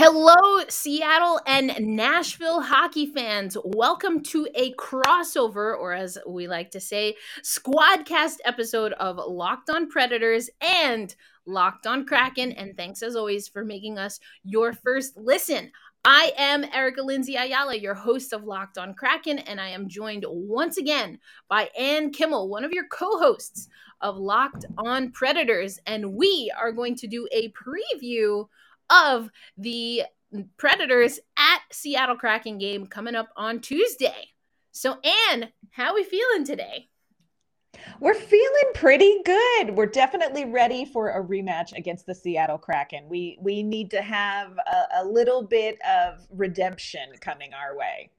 Hello, Seattle and Nashville hockey fans. Welcome to a crossover, or as we like to say, squadcast episode of Locked on Predators and Locked on Kraken. And thanks as always for making us your first listen. I am Erica Lindsay Ayala, your host of Locked on Kraken, and I am joined once again by Ann Kimmel, one of your co hosts of Locked on Predators. And we are going to do a preview of the Predators at Seattle Kraken game coming up on Tuesday. So, Anne, how are we feeling today? We're feeling pretty good. We're definitely ready for a rematch against the Seattle Kraken. We we need to have a, a little bit of redemption coming our way.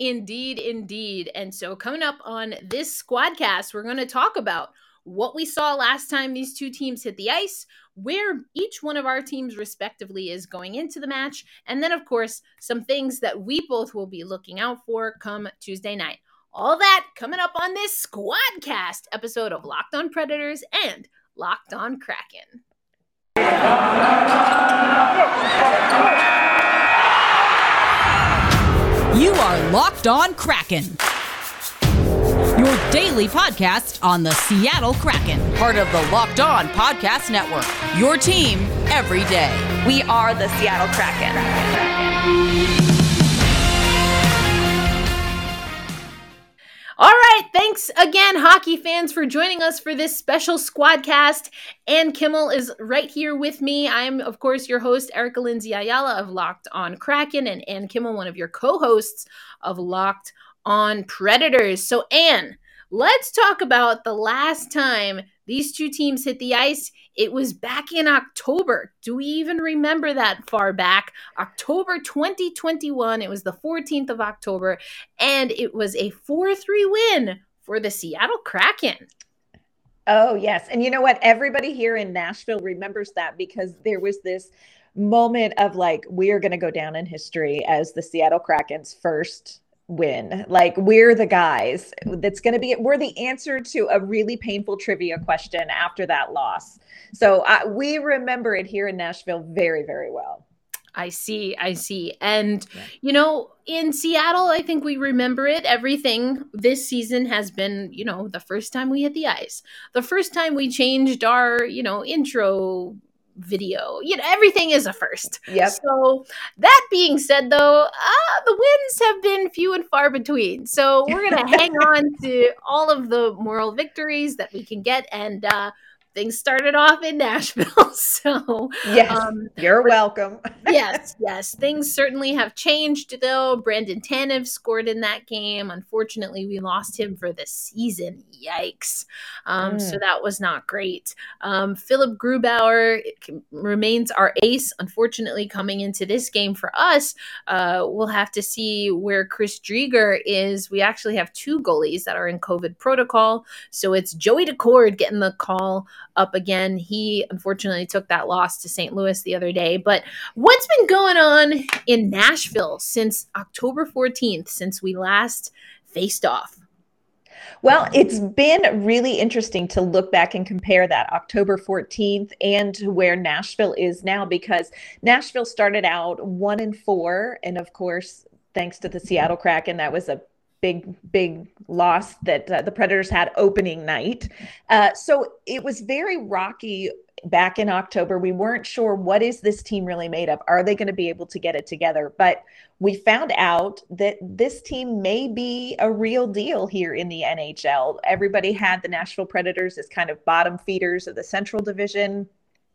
Indeed, indeed. And so coming up on this squadcast, we're going to talk about what we saw last time these two teams hit the ice, where each one of our teams respectively is going into the match, and then, of course, some things that we both will be looking out for come Tuesday night. All that coming up on this Squadcast episode of Locked on Predators and Locked on Kraken. You are Locked on Kraken your daily podcast on the Seattle Kraken, part of the Locked On Podcast Network. Your team every day. We are the Seattle Kraken. All right, thanks again, hockey fans, for joining us for this special squadcast. Ann Kimmel is right here with me. I'm, of course, your host, Erica Lindsay Ayala of Locked on Kraken, and Ann Kimmel, one of your co hosts of Locked on Predators. So, Ann, let's talk about the last time these two teams hit the ice. It was back in October. Do we even remember that far back? October 2021. It was the 14th of October, and it was a 4 3 win for the Seattle Kraken. Oh, yes. And you know what? Everybody here in Nashville remembers that because there was this moment of like, we are going to go down in history as the Seattle Kraken's first win. Like we're the guys that's going to be we're the answer to a really painful trivia question after that loss. So uh, we remember it here in Nashville very very well. I see, I see. And yeah. you know, in Seattle, I think we remember it. Everything this season has been, you know, the first time we hit the ice. The first time we changed our, you know, intro video. You know, everything is a first. Yep. So that being said, though, uh, the wins have been few and far between. So we're gonna hang on to all of the moral victories that we can get, and uh, things started off in Nashville. So, yes, um, you're welcome. yes, yes. Things certainly have changed, though. Brandon Tanev scored in that game. Unfortunately, we lost him for the season. Yikes. Um, mm. So that was not great. Um, Philipp Grubauer remains our ace. Unfortunately, coming into this game for us, uh, we'll have to see where Chris Driedger is. We actually have two goalies that are in COVID protocol. So it's Joey Daccord getting the call up again. He unfortunately took that loss to St. Louis the other day. But what's been going on in Nashville since October 14th, since we last faced off? Well, it's been really interesting to look back and compare that October 14th and to where Nashville is now because Nashville started out one and four. And of course, thanks to the Seattle Kraken, that was a big big loss that uh, the predators had opening night. Uh, so it was very rocky back in october. We weren't sure what is this team really made of? Are they going to be able to get it together? But we found out that this team may be a real deal here in the nhl everybody had the nashville predators as kind of bottom feeders of the central division.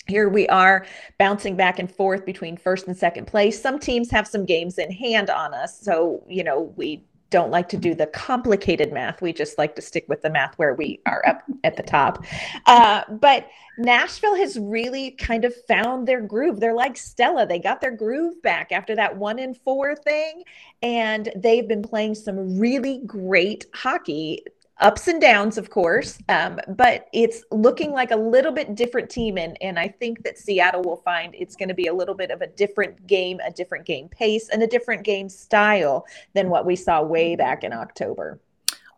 Here we are bouncing back and forth between first and second place. Some teams have some games in hand on us. So, you know, we don't like to do the complicated math. We just like to stick with the math where we are up at the top. Uh, but Nashville has really kind of found their groove. They're like Stella. They got their groove back after that one in four thing. And they've been playing some really great hockey ups and downs, of course, um, but it's looking like a little bit different team. And, and I think that Seattle will find it's going to be a little bit of a different game, a different game pace, and a different game style than what we saw way back in October.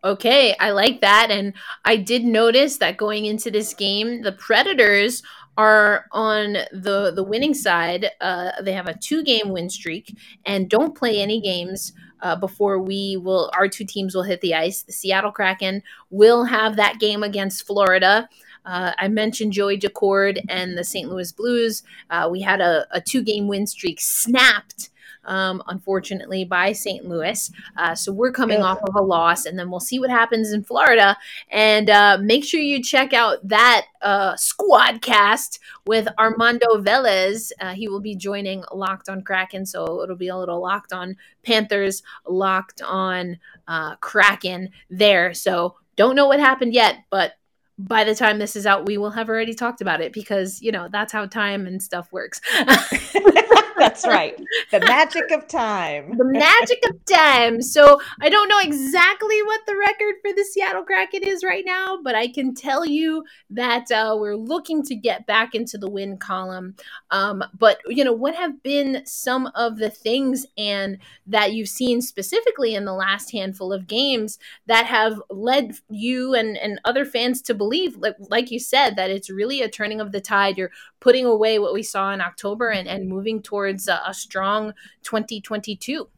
Okay, I like that. And I did notice that going into this game, the Predators are on the the winning side. Uh, they have a two game win streak and don't play any games uh, before we will. Our two teams will hit the ice. The Seattle Kraken will have that game against Florida. Uh, I mentioned Joey Daccord and the St. Louis Blues. Uh, we had a, a two game win streak snapped um, unfortunately, by St. Louis. Uh, so we're coming yeah. off of a loss, and then we'll see what happens in Florida. And uh, make sure you check out that uh, squad cast with Armando Velez. Uh, he will be joining Locked on Kraken, so it'll be a little Locked on Panthers, Locked on uh, Kraken there. So don't know what happened yet, but by the time this is out, we will have already talked about it because, you know, that's how time and stuff works. That's right. The magic of time. the magic of time. So I don't know exactly what the record for the Seattle Kraken is right now, but I can tell you that uh, we're looking to get back into the win column. Um, but, you know, what have been some of the things and that you've seen specifically in the last handful of games that have led you and, and other fans to believe, like, like you said, that it's really a turning of the tide? You're putting away what we saw in October and, and moving towards a, a strong 2022.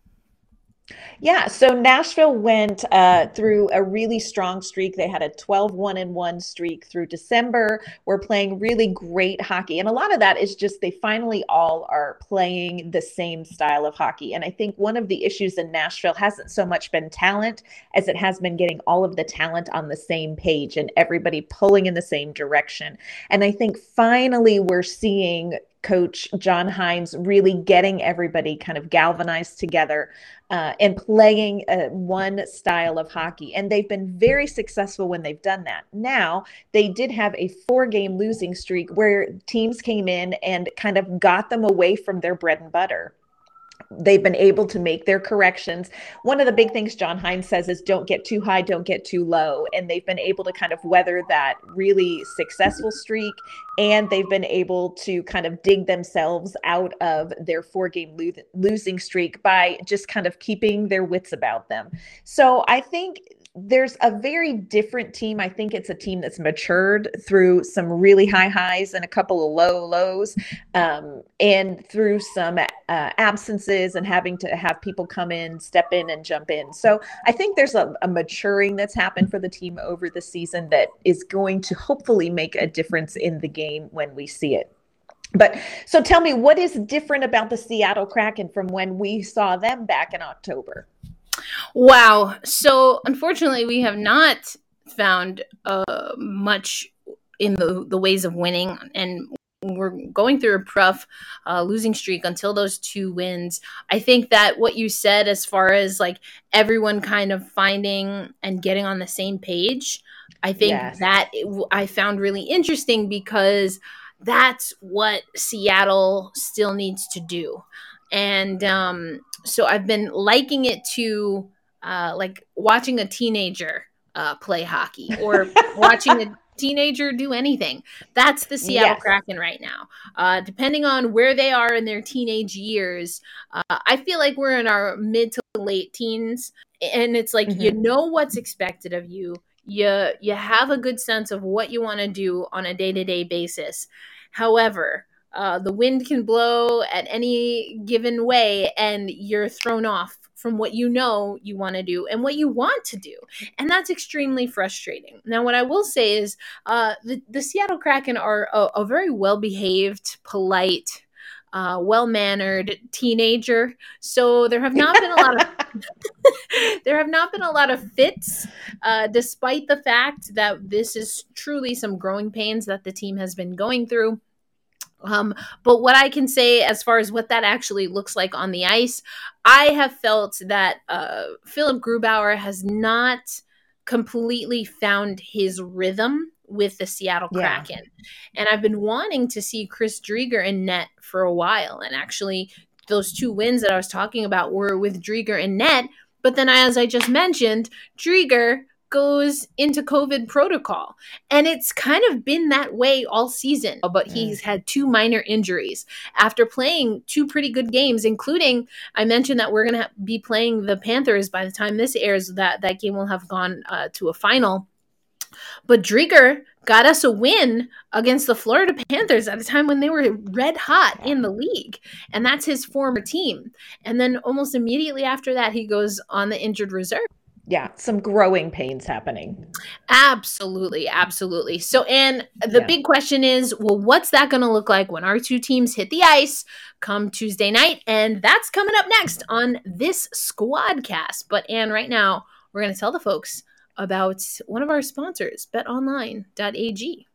Yeah, so Nashville went uh, through a really strong streak. They had a 12 1 and 1 streak through December. We're playing really great hockey. And a lot of that is just they finally all are playing the same style of hockey. And I think one of the issues in Nashville hasn't so much been talent as it has been getting all of the talent on the same page and everybody pulling in the same direction. And I think finally we're seeing coach John Hynes really getting everybody kind of galvanized together uh, and playing uh, one style of hockey. And they've been very successful when they've done that. Now, they did have a four game losing streak where teams came in and kind of got them away from their bread and butter they've been able to make their corrections. One of the big things John Hynes says is don't get too high, don't get too low. And they've been able to kind of weather that really successful streak. And they've been able to kind of dig themselves out of their four game lo- losing streak by just kind of keeping their wits about them. So I think there's a very different team. I think it's a team that's matured through some really high highs and a couple of low lows, um, and through some uh, absences and having to have people come in, step in, and jump in. So I think there's a, a maturing that's happened for the team over the season that is going to hopefully make a difference in the game when we see it. But so tell me, what is different about the Seattle Kraken from when we saw them back in October? Wow. So unfortunately, we have not found uh, much in the the ways of winning, and we're going through a rough uh, losing streak until those two wins. I think that what you said, as far as like everyone kind of finding and getting on the same page, I think yes. that it, I found really interesting because that's what Seattle still needs to do. And um, so I've been liking it to uh, like watching a teenager uh, play hockey or watching a teenager do anything. That's the Seattle yes. Kraken right now. Uh, depending on where they are in their teenage years, uh, I feel like we're in our mid to late teens, and it's like mm-hmm. you know what's expected of you. You you have a good sense of what you want to do on a day to day basis. However, uh, the wind can blow at any given way, and you're thrown off from what you know you want to do and what you want to do. And that's extremely frustrating. Now, what I will say is uh, the, the Seattle Kraken are a, a very well behaved, polite, uh, well mannered teenager. So there have not been a lot of there have not been a lot of fits, uh, despite the fact that this is truly some growing pains that the team has been going through. Um, but what I can say as far as what that actually looks like on the ice, I have felt that uh, Philipp Grubauer has not completely found his rhythm with the Seattle Kraken. Yeah. And I've been wanting to see Chris Driedger in net for a while. And actually, those two wins that I was talking about were with Driedger in net. But then, as I just mentioned, Driedger goes into COVID protocol. And it's kind of been that way all season. But he's mm. had two minor injuries after playing two pretty good games, including I mentioned that we're going to be playing the Panthers by the time this airs. That that game will have gone uh, to a final. But Driedger got us a win against the Florida Panthers at a time when they were red hot in the league. And that's his former team. And then almost immediately after that, he goes on the injured reserve. Yeah, some growing pains happening. Absolutely, absolutely. So, and the yeah. big question is well, what's that going to look like when our two teams hit the ice come Tuesday night? And that's coming up next on this squadcast. But, Anne, right now, we're going to tell the folks about one of our sponsors, betonline.ag.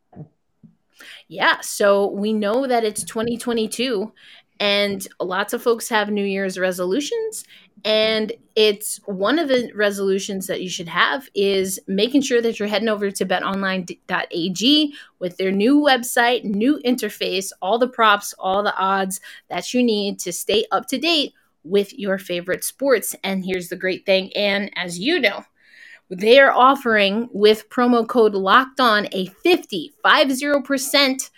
Yeah, so we know that it's 2022 and lots of folks have New Year's resolutions. And it's one of the resolutions that you should have is making sure that you're heading over to betonline.ag with their new website, new interface, all the props, all the odds that you need to stay up to date with your favorite sports. And here's the great thing, and as you know, they are offering with promo code locked on a 50 50%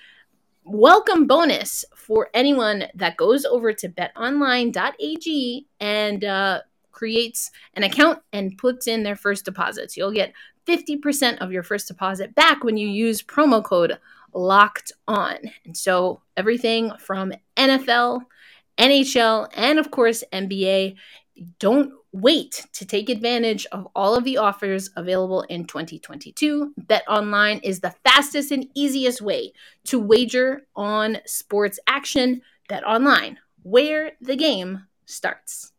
welcome bonus for anyone that goes over to betonline.ag and uh, creates an account and puts in their first deposits. You'll get 50% of your first deposit back when you use promo code locked on. And so everything from NFL, NHL, and of course NBA, don't wait to take advantage of all of the offers available in 2022. Bet online is the fastest and easiest way to wager on sports action. Bet online, where the game starts.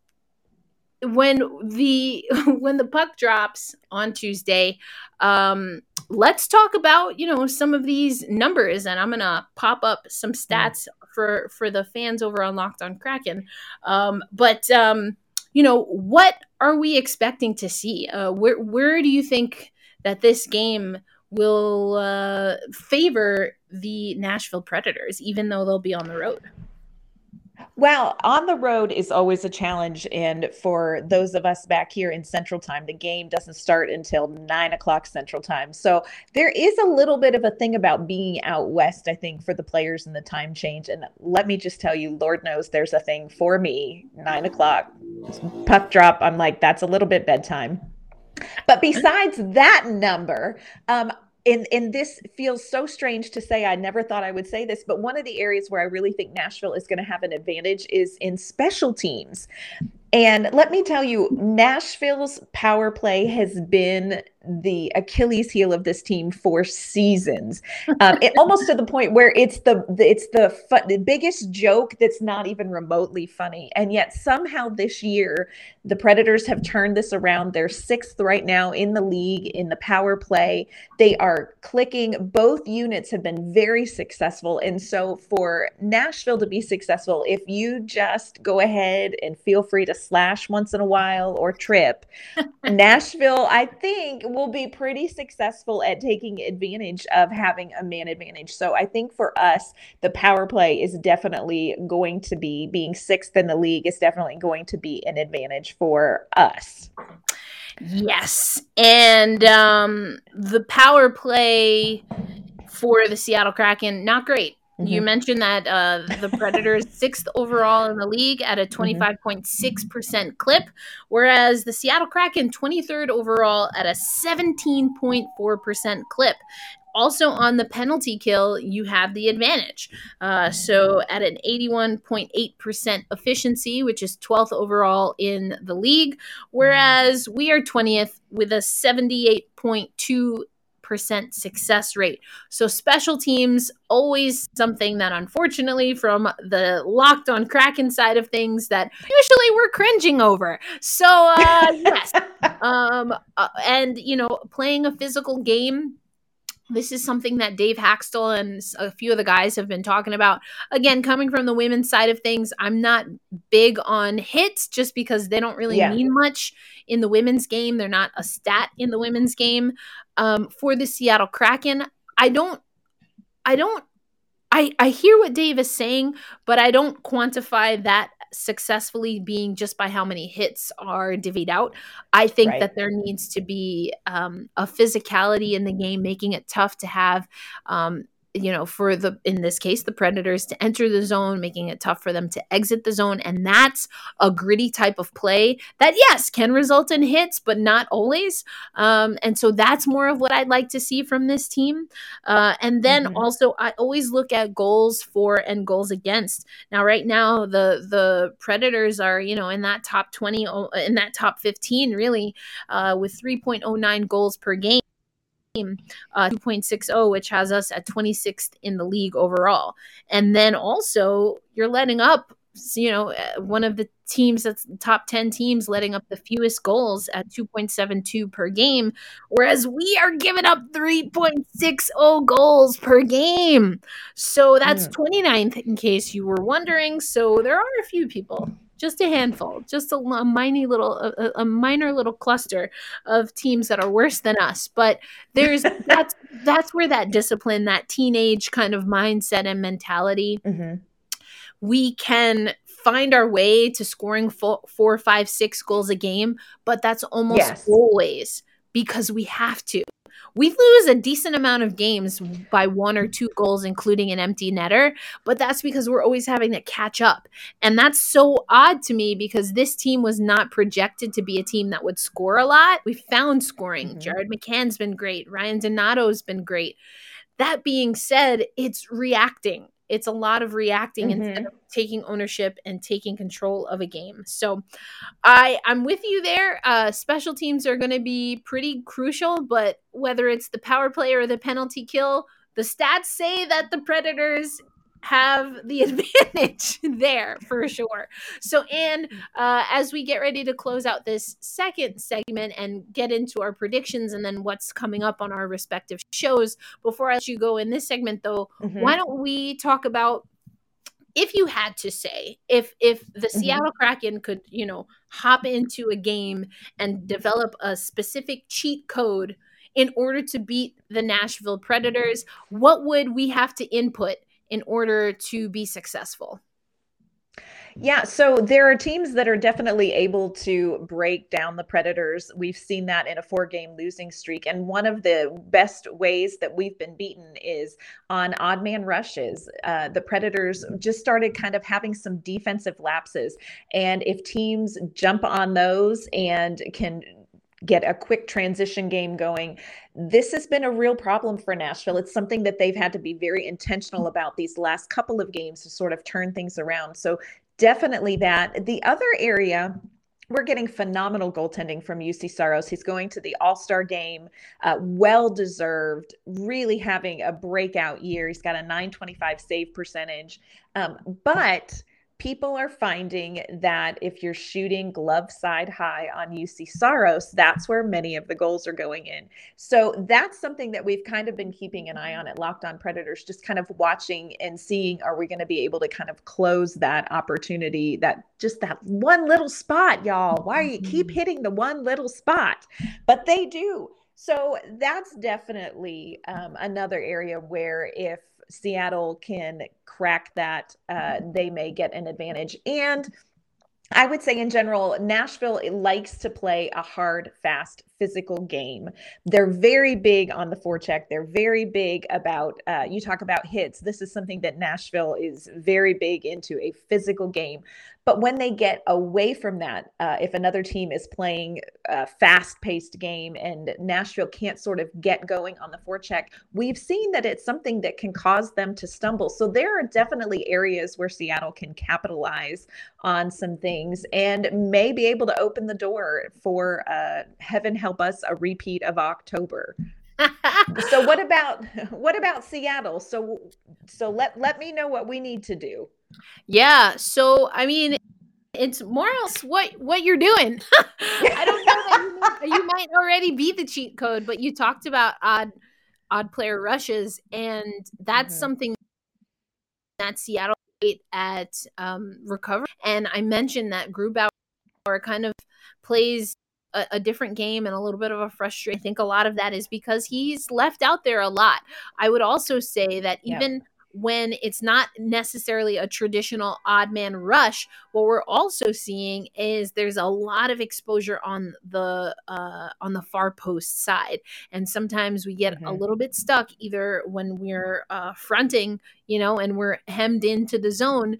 When the when the puck drops on Tuesday, um, let's talk about you know some of these numbers, and I'm gonna pop up some stats for for the fans over on Locked On Kraken. Um, but um, you know, what are we expecting to see? Uh, where where do you think that this game will uh, favor the Nashville Predators, even though they'll be on the road? Well, on the road is always a challenge. And for those of us back here in Central Time, the game doesn't start until nine o'clock Central Time. So there is a little bit of a thing about being out west, I think, for the players and the time change. And let me just tell you, Lord knows there's a thing for me, nine o'clock, puck drop. I'm like, that's a little bit bedtime. But besides that number, um, and and this feels so strange to say i never thought i would say this but one of the areas where i really think nashville is going to have an advantage is in special teams and let me tell you nashville's power play has been the Achilles heel of this team for seasons, um, it, almost to the point where it's the, it's the, fu- the biggest joke that's not even remotely funny. And yet somehow this year, the Predators have turned this around. They're sixth right now in the league in the power play. They are clicking. Both units have been very successful, and so for Nashville to be successful, if you just go ahead and feel free to slash once in a while or trip, Nashville, I think will be pretty successful at taking advantage of having a man advantage. So I think for us, the power play is definitely going to be being sixth in the league is definitely going to be an advantage for us. Yes. And um, the power play for the Seattle Kraken, not great. Mm-hmm. You mentioned that uh, the Predators sixth overall in the league at a 25.6% mm-hmm. clip, whereas the Seattle Kraken 23rd overall at a 17.4% clip. Also on the penalty kill, you have the advantage. Uh, so at an 81.8% efficiency, which is 12th overall in the league, whereas we are 20th with a 78.2 percent success rate. So special teams always something that unfortunately from the locked on Kraken side of things that usually we're cringing over. So uh yes. um uh, and you know playing a physical game this is something that Dave Hakstol and a few of the guys have been talking about. Again, coming from the women's side of things, I'm not big on hits just because they don't really yeah. mean much in the women's game. They're not a stat in the women's game. Um, for the Seattle Kraken, I don't, I don't, I, I hear what Dave is saying, but I don't quantify that successfully being just by how many hits are divvied out. I think right. that there needs to be um, a physicality in the game, making it tough to have um, you know, for the in this case, the predators to enter the zone, making it tough for them to exit the zone. And that's a gritty type of play that, yes, can result in hits, but not always. Um, and so that's more of what I'd like to see from this team. Uh, and then mm-hmm. also, I always look at goals for and goals against. Now, right now, the the Predators are, you know, in that top 20, in that top 15, really, uh, with 3.09 goals per game uh, 2.60, which has us at 26th in the league overall. And then also, you're letting up, you know, uh, one of the teams that's top 10 teams letting up the fewest goals at 2.72 per game, whereas we are giving up 3.60 goals per game. So that's mm. 29th, in case you were wondering. So there are a few people just a handful, just a, a minor little, a, a, minor little cluster of teams that are worse than us. But there's that's that's where that discipline, that teenage kind of mindset and mentality, mm-hmm. we can find our way to scoring four, four, five, six goals a game. But that's almost yes. always because we have to we lose a decent amount of games by one or two goals, including an empty netter, but that's because we're always having to catch up. And that's so odd to me because this team was not projected to be a team that would score a lot. We found scoring. Mm-hmm. Jared McCann's been great, Ryan Donato's been great. That being said, it's reacting it's a lot of reacting mm-hmm. instead of taking ownership and taking control of a game. So I I'm with you there. Uh, special teams are going to be pretty crucial, but whether it's the power play or the penalty kill, the stats say that the Predators have the advantage there for sure. So, Anne, uh, as we get ready to close out this second segment and get into our predictions and then what's coming up on our respective shows, before I let you go in this segment, though, mm-hmm. why don't we talk about if you had to say if if the mm-hmm. Seattle Kraken could you know hop into a game and develop a specific cheat code in order to beat the Nashville Predators, what would we have to input in order to be successful? Yeah, so there are teams that are definitely able to break down the Predators. We've seen that in a four game losing streak. And one of the best ways that we've been beaten is on odd man rushes. Uh, the Predators just started kind of having some defensive lapses. And if teams jump on those and can get a quick transition game going. This has been a real problem for Nashville. It's something that they've had to be very intentional about these last couple of games to sort of turn things around. So, definitely that. The other area we're getting phenomenal goaltending from Juuse Saros. He's going to the All Star game, uh, well deserved, really having a breakout year. He's got a 925 save percentage. Um, but people are finding that if you're shooting glove side high on Juuse Saros, that's where many of the goals are going in. So that's something that we've kind of been keeping an eye on at Locked On Predators, just kind of watching and seeing are we going to be able to kind of close that opportunity, that just that one little spot, y'all. Why you keep mm-hmm. hitting the one little spot? But they do. So that's definitely um, another area where if Seattle can crack that, uh, they may get an advantage. And I would say in general, Nashville likes to play a hard, fast, physical game. They're very big on the forecheck. They're very big about, uh, you talk about hits. This is something that Nashville is very big into a physical game. But when they get away from that, uh, if another team is playing a fast paced game and Nashville can't sort of get going on the forecheck, we've seen that it's something that can cause them to stumble. So there are definitely areas where Seattle can capitalize on some things and may be able to open the door for, uh, heaven help us, a repeat of October. so what about what about Seattle? So so let let me know what we need to do. Yeah. So I mean, it's more else what what you're doing. I don't know that you, you, might already be the cheat code, but you talked about odd odd player rushes, and that's mm-hmm. something that Seattle at um, recovery. And I mentioned that Grubauer kind of plays a, a, different game and a little bit of a frustration. I think a lot of that is because he's left out there a lot. I would also say that even when it's not necessarily a traditional odd man rush, what we're also seeing is there's a lot of exposure on the uh, on the far post side, and sometimes we get mm-hmm. a little bit stuck either when we're uh, fronting, you know, and we're hemmed into the zone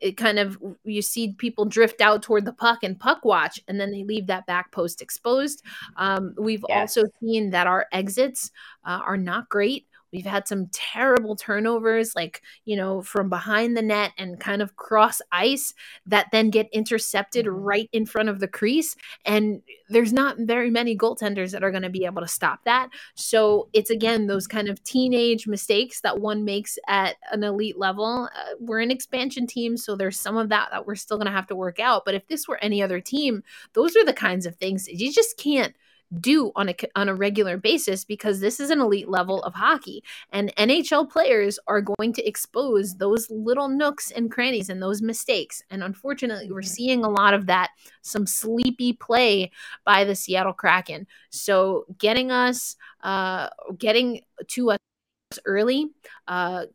it kind of you see people drift out toward the puck and puck watch and then they leave that back post exposed um, we've yes. also seen that our exits uh, are not great We've had some terrible turnovers, like, you know, from behind the net and kind of cross ice that then get intercepted mm-hmm. right in front of the crease. And there's not very many goaltenders that are going to be able to stop that. So it's again those kind of teenage mistakes that one makes at an elite level. Uh, we're an expansion team, so there's some of that that we're still going to have to work out. But if this were any other team, those are the kinds of things you just can't do on a on a regular basis because this is an elite level of hockey. And NHL players are going to expose those little nooks and crannies and those mistakes. And unfortunately we're seeing a lot of that some sleepy play by the Seattle Kraken. So getting us uh getting to us early uh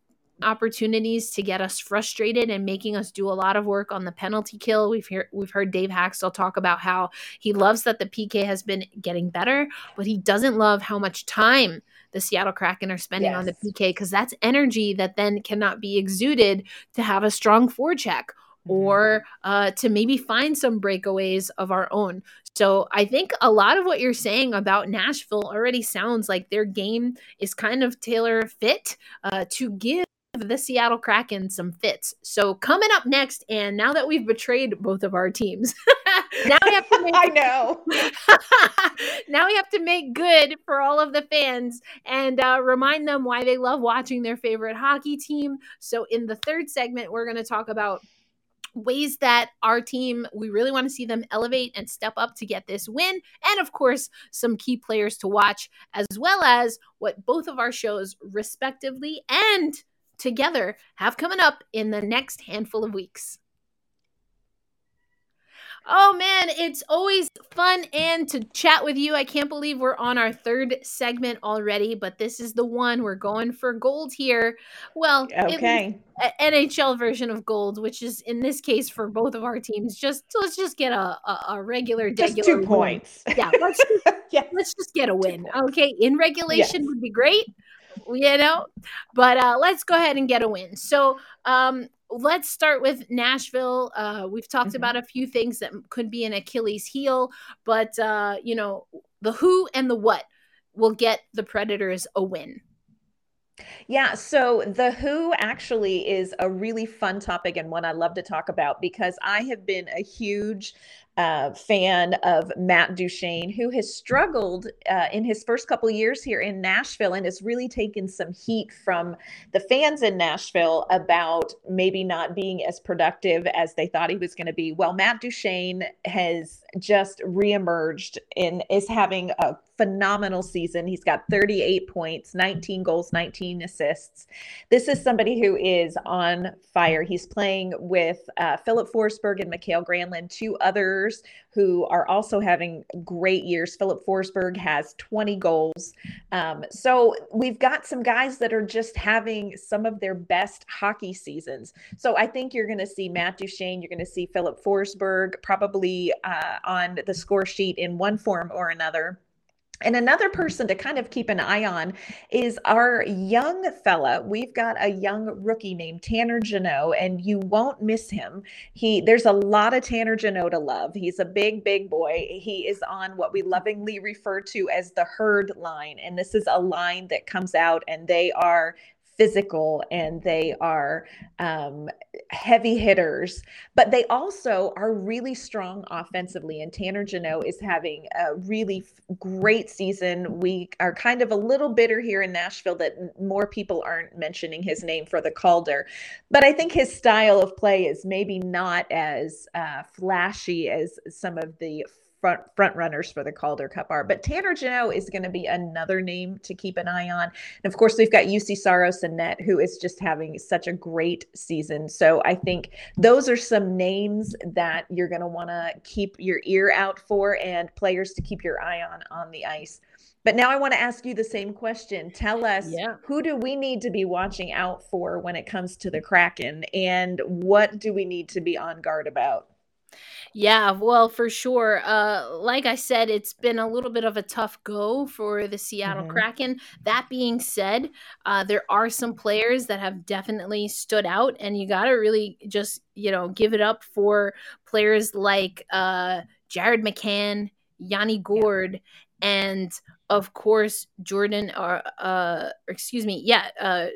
opportunities to get us frustrated and making us do a lot of work on the penalty kill. We've heard we've heard Dave Hakstol talk about how he loves that the PK has been getting better, but he doesn't love how much time the Seattle Kraken are spending yes. on the PK because that's energy that then cannot be exuded to have a strong forecheck mm-hmm. or uh, to maybe find some breakaways of our own. So I think a lot of what you're saying about Nashville already sounds like their game is kind of tailor fit uh, to give the Seattle Kraken some fits. So coming up next, and now that we've betrayed both of our teams, now we have to make I know. now we have to make good for all of the fans and uh, remind them why they love watching their favorite hockey team. So in the third segment, we're going to talk about ways that our team we really want to see them elevate and step up to get this win and of course some key players to watch as well as what both of our shows respectively and together have coming up in the next handful of weeks. Oh man, it's always fun and to chat with you. I can't believe we're on our third segment already, but this is the one we're going for gold here. Well, okay. NHL version of gold, which is in this case for both of our teams. Just let's just get a a, a regular, just two win. points. Yeah, let's just, yes. let's just get a win. Okay, in regulation yes. would be great you know? But uh let's go ahead and get a win. So um let's start with nashville. Uh we've talked mm-hmm. about a few things that could be an achilles heel but uh you know the who and the what will get the predators a win. Yeah, so the who actually is a really fun topic and one I love to talk about because I have been a huge uh, fan of Matt Duchene, who has struggled uh, in his first couple years here in Nashville and has really taken some heat from the fans in Nashville about maybe not being as productive as they thought he was going to be. Well, Matt Duchene has just reemerged and is having a phenomenal season. He's got 38 points, 19 goals, 19 assists. This is somebody who is on fire. He's playing with uh, Filip Forsberg and Mikael Granlund, two others who are also having great years. Filip Forsberg has 20 goals. Um, so we've got some guys that are just having some of their best hockey seasons. So I think you're going to see Matt Duchene, you're going to see Philip Forsberg probably uh, on the score sheet in one form or another. And another mm-hmm. person to kind of keep an eye on is our young fella. We've got a young rookie named Tanner Jeannot, and you won't miss him. He there's a lot of Tanner Jeannot to love. He's a big, big boy. He is on what we lovingly refer to as the herd line. And this is a line that comes out and they are physical and they are um, heavy hitters, but they also are really strong offensively. And Tanner Jeannot is having a really great season. We are kind of a little bitter here in Nashville that more people aren't mentioning his name for the Calder, but I think his style of play is maybe not as uh, flashy as some of the front front runners for the Calder Cup are. But Tanner Jeannot is going to be another name to keep an eye on. And of course, we've got Juuse Saros and Net, who is just having such a great season. So I think those are some names that you're going to want to keep your ear out for and players to keep your eye on on the ice. But now I want to ask you the same question. Tell us Yeah. who do we need to be watching out for when it comes to the Kraken and what do we need to be on guard about? Yeah, well, for sure. Uh, like I said, it's been a little bit of a tough go for the Seattle Mhm. Kraken. That being said, uh, there are some players that have definitely stood out, and you got to really just, you know, give it up for players like uh, Jared McCann, Yanni Gourde, and of course Jordan. Or uh, excuse me, yeah, uh,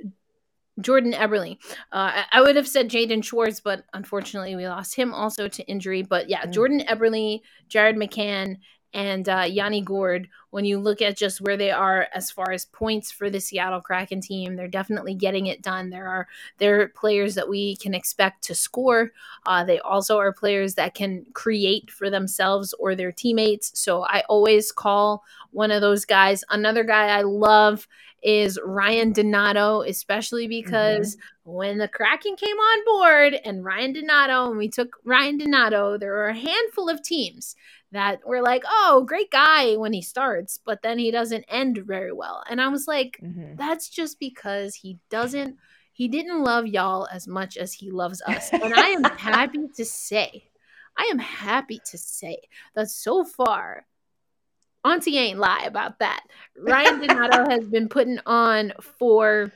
Jordan Eberle. Uh, I, would have said Jaden Schwartz, but unfortunately we lost him also to injury. But yeah, Mm. Jordan Eberle, Jared McCann, and uh, Yanni Gourde. When you look at just where they are as far as points for the Seattle Kraken team, they're definitely getting it done. There are there are players that we can expect to score. Uh, they also are players that can create for themselves or their teammates. So I always call one of those guys. Another guy I love is Ryan Donato, especially because when the Kraken came on board and Ryan Donato, and we took Ryan Donato, there were a handful of teams that were like, oh, great guy when he starts, but then he doesn't end very well. And I was like, Mhm. that's just because he doesn't, he didn't love y'all as much as he loves us. And I am happy to say, I am happy to say that so far, Auntie ain't lie about that. Ryan Donato has been putting on for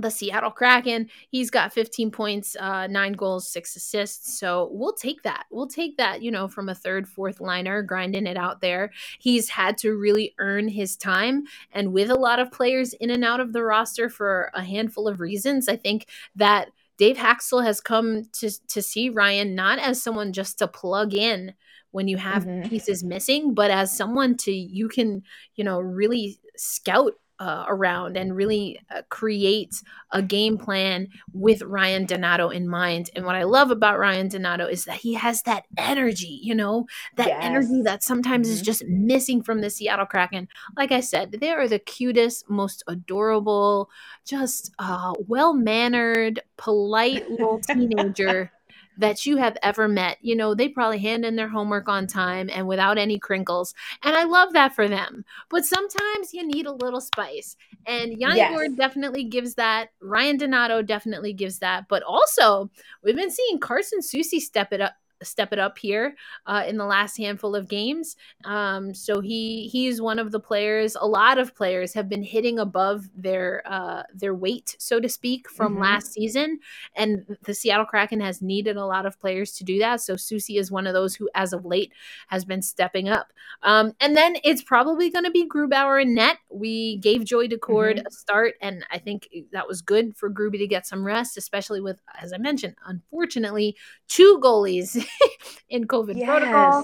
the Seattle Kraken. He's got 15 points, uh, nine goals, six assists. So we'll take that. We'll take that, you know, from a third, fourth liner, grinding it out there. He's had to really earn his time. And with a lot of players in and out of the roster for a handful of reasons, I think that Dave Hakstol has come to, to see Ryan not as someone just to plug in when you have Mhm. pieces missing, but as someone to you can, you know, really scout uh, around and really uh, create a game plan with Ryan Donato in mind. And what I love about Ryan Donato is that he has that energy, you know, that Yes. energy that sometimes is Mhm. just missing from the Seattle Kraken. Like I said, they are the cutest, most adorable, just uh, well mannered, polite little teenager that you have ever met. You know, they probably hand in their homework on time and without any crinkles. And I love that for them. But sometimes you need a little spice. And Yanni Yes. Gourde definitely gives that. Ryan Donato definitely gives that. But also, we've been seeing Carson Soucy step it up step it up here uh, in the last handful of games. Um, so he he's one of the players. A lot of players have been hitting above their uh, their weight, so to speak, from Mhm. last season, and the Seattle Kraken has needed a lot of players to do that. So Soucy is one of those who, as of late, has been stepping up. Um, and then it's probably going to be Grubauer and net. We gave Joey Daccord a start, and I think that was good for Gruby to get some rest, especially with, as I mentioned, unfortunately, two goalies in COVID protocol.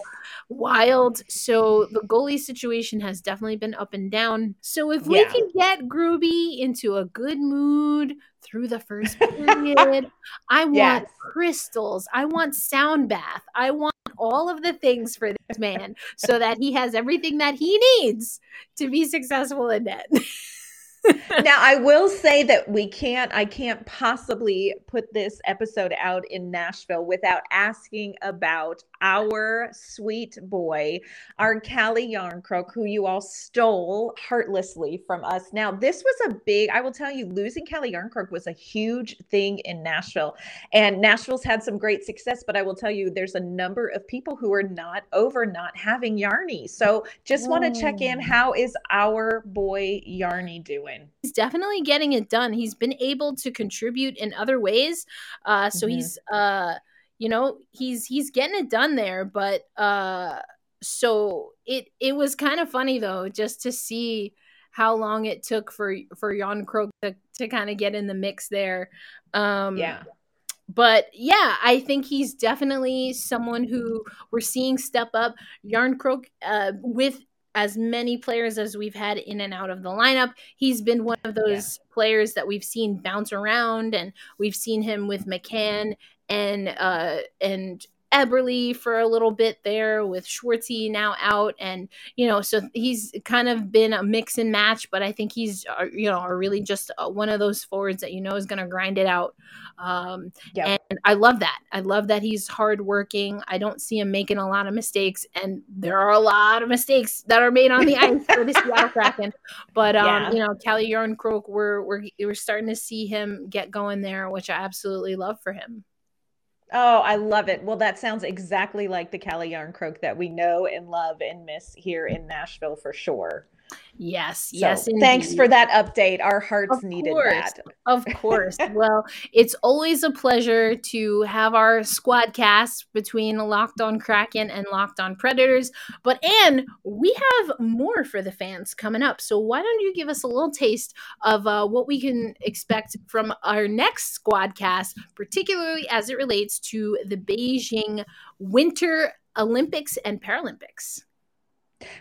Wild. So the goalie situation has definitely been up and down. So if we can get Gruby into a good mood through the first period, I want Yes. crystals. I want sound bath. I want all of the things for this man so that he has everything that he needs to be successful in net. now I will say that we can't I can't possibly put this episode out in Nashville without asking about our sweet boy, our Calle Jarnkrok, who you all stole heartlessly from us. Now, this was a big, I will tell you, losing Calle Jarnkrok was a huge thing in Nashville. And Nashville's had some great success, but I will tell you, there's a number of people who are not over not having Yarny. So just want to check in. Mm. How is our boy Yarny doing? He's definitely getting it done. He's been able to contribute in other ways. Uh, so Mhm. he's, uh, you know, he's he's getting it done there. But uh, so it it was kind of funny though, just to see how long it took for for Jarnkrok to to kind of get in the mix there. Um, Yeah. but yeah, I think he's definitely someone who we're seeing step up. Jarnkrok, uh, with as many players as we've had in and out of the lineup, he's been one of those players that we've seen bounce around, and we've seen him with McCann and uh, and Eberle for a little bit there with Schwartzy now out. And, you know, so he's kind of been a mix and match, but I think he's, uh, you know, are really just uh, one of those forwards that you know is going to grind it out. Um, yep. And I love that. I love that he's hardworking. I don't see him making a lot of mistakes. And there are a lot of mistakes that are made on the ice for the Seattle Kraken. But, um, yeah. you know, Calle Jarnkrok, we're, we're, we're starting to see him get going there, which I absolutely love for him. Oh, I love it. Well, that sounds exactly like the Calle Yarn Jarnkrok that we know and love and miss here in Nashville for sure. Yes, so, yes. Indeed. Thanks for that update. Our hearts of needed course, that. Of course. well, it's always a pleasure to have our squad cast between Locked on Kraken and Locked on Predators. But Anne, we have more for the fans coming up. So why don't you give us a little taste of uh, what we can expect from our next squad cast, particularly as it relates to the Beijing Winter Olympics and Paralympics?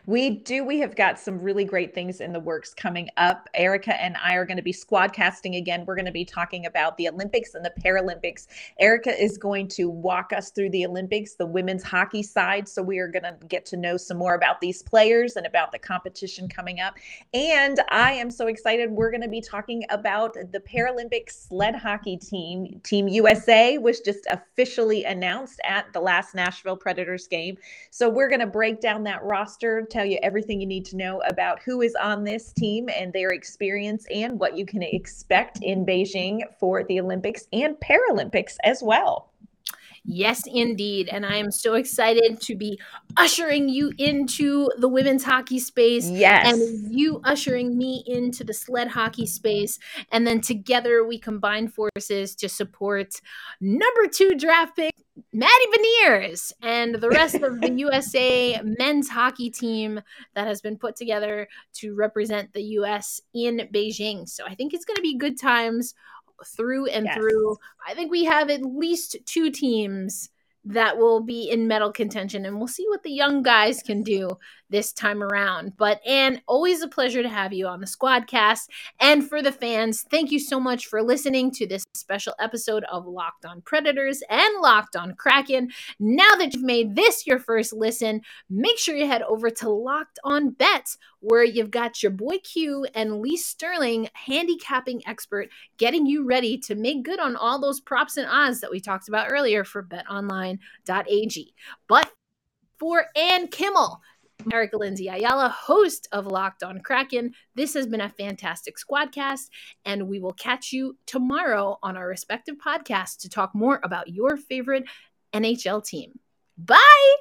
We do. We have got some really great things in the works coming up. Erica and I are going to be squad casting again. We're going to be talking about the Olympics and the Paralympics. Erica is going to walk us through the Olympics, the women's hockey side. So we are going to get to know some more about these players and about the competition coming up. And I am so excited. We're going to be talking about the Paralympic sled hockey team. Team USA was just officially announced at the last Nashville Predators game. So we're going to break down that roster roster, tell you everything you need to know about who is on this team and their experience and what you can expect in Beijing for the Olympics and Paralympics as well. Yes, indeed. And I am so excited to be ushering you into the women's hockey space. Yes. And you ushering me into the sled hockey space. And then together we combine forces to support number two draft pick, Matty Beniers, and the rest of the USA men's hockey team that has been put together to represent the US in Beijing. So I think it's going to be good times through and yes. through. I think we have at least two teams that will be in medal contention and we'll see what the young guys can do this time around. But Ann, always a pleasure to have you on the Squadcast. And for the fans, thank you so much for listening to this special episode of Locked on Predators and Locked on Kraken. Now that you've made this your first listen, make sure you head over to Locked on Bets, where you've got your boy Q and Lee Sterling, handicapping expert, getting you ready to make good on all those props and odds that we talked about earlier for betonline.ag. But for Ann Kimmel, Erica Lindsay Ayala, host of Locked on Kraken. This has been a fantastic squadcast, and we will catch you tomorrow on our respective podcasts to talk more about your favorite NHL team. Bye.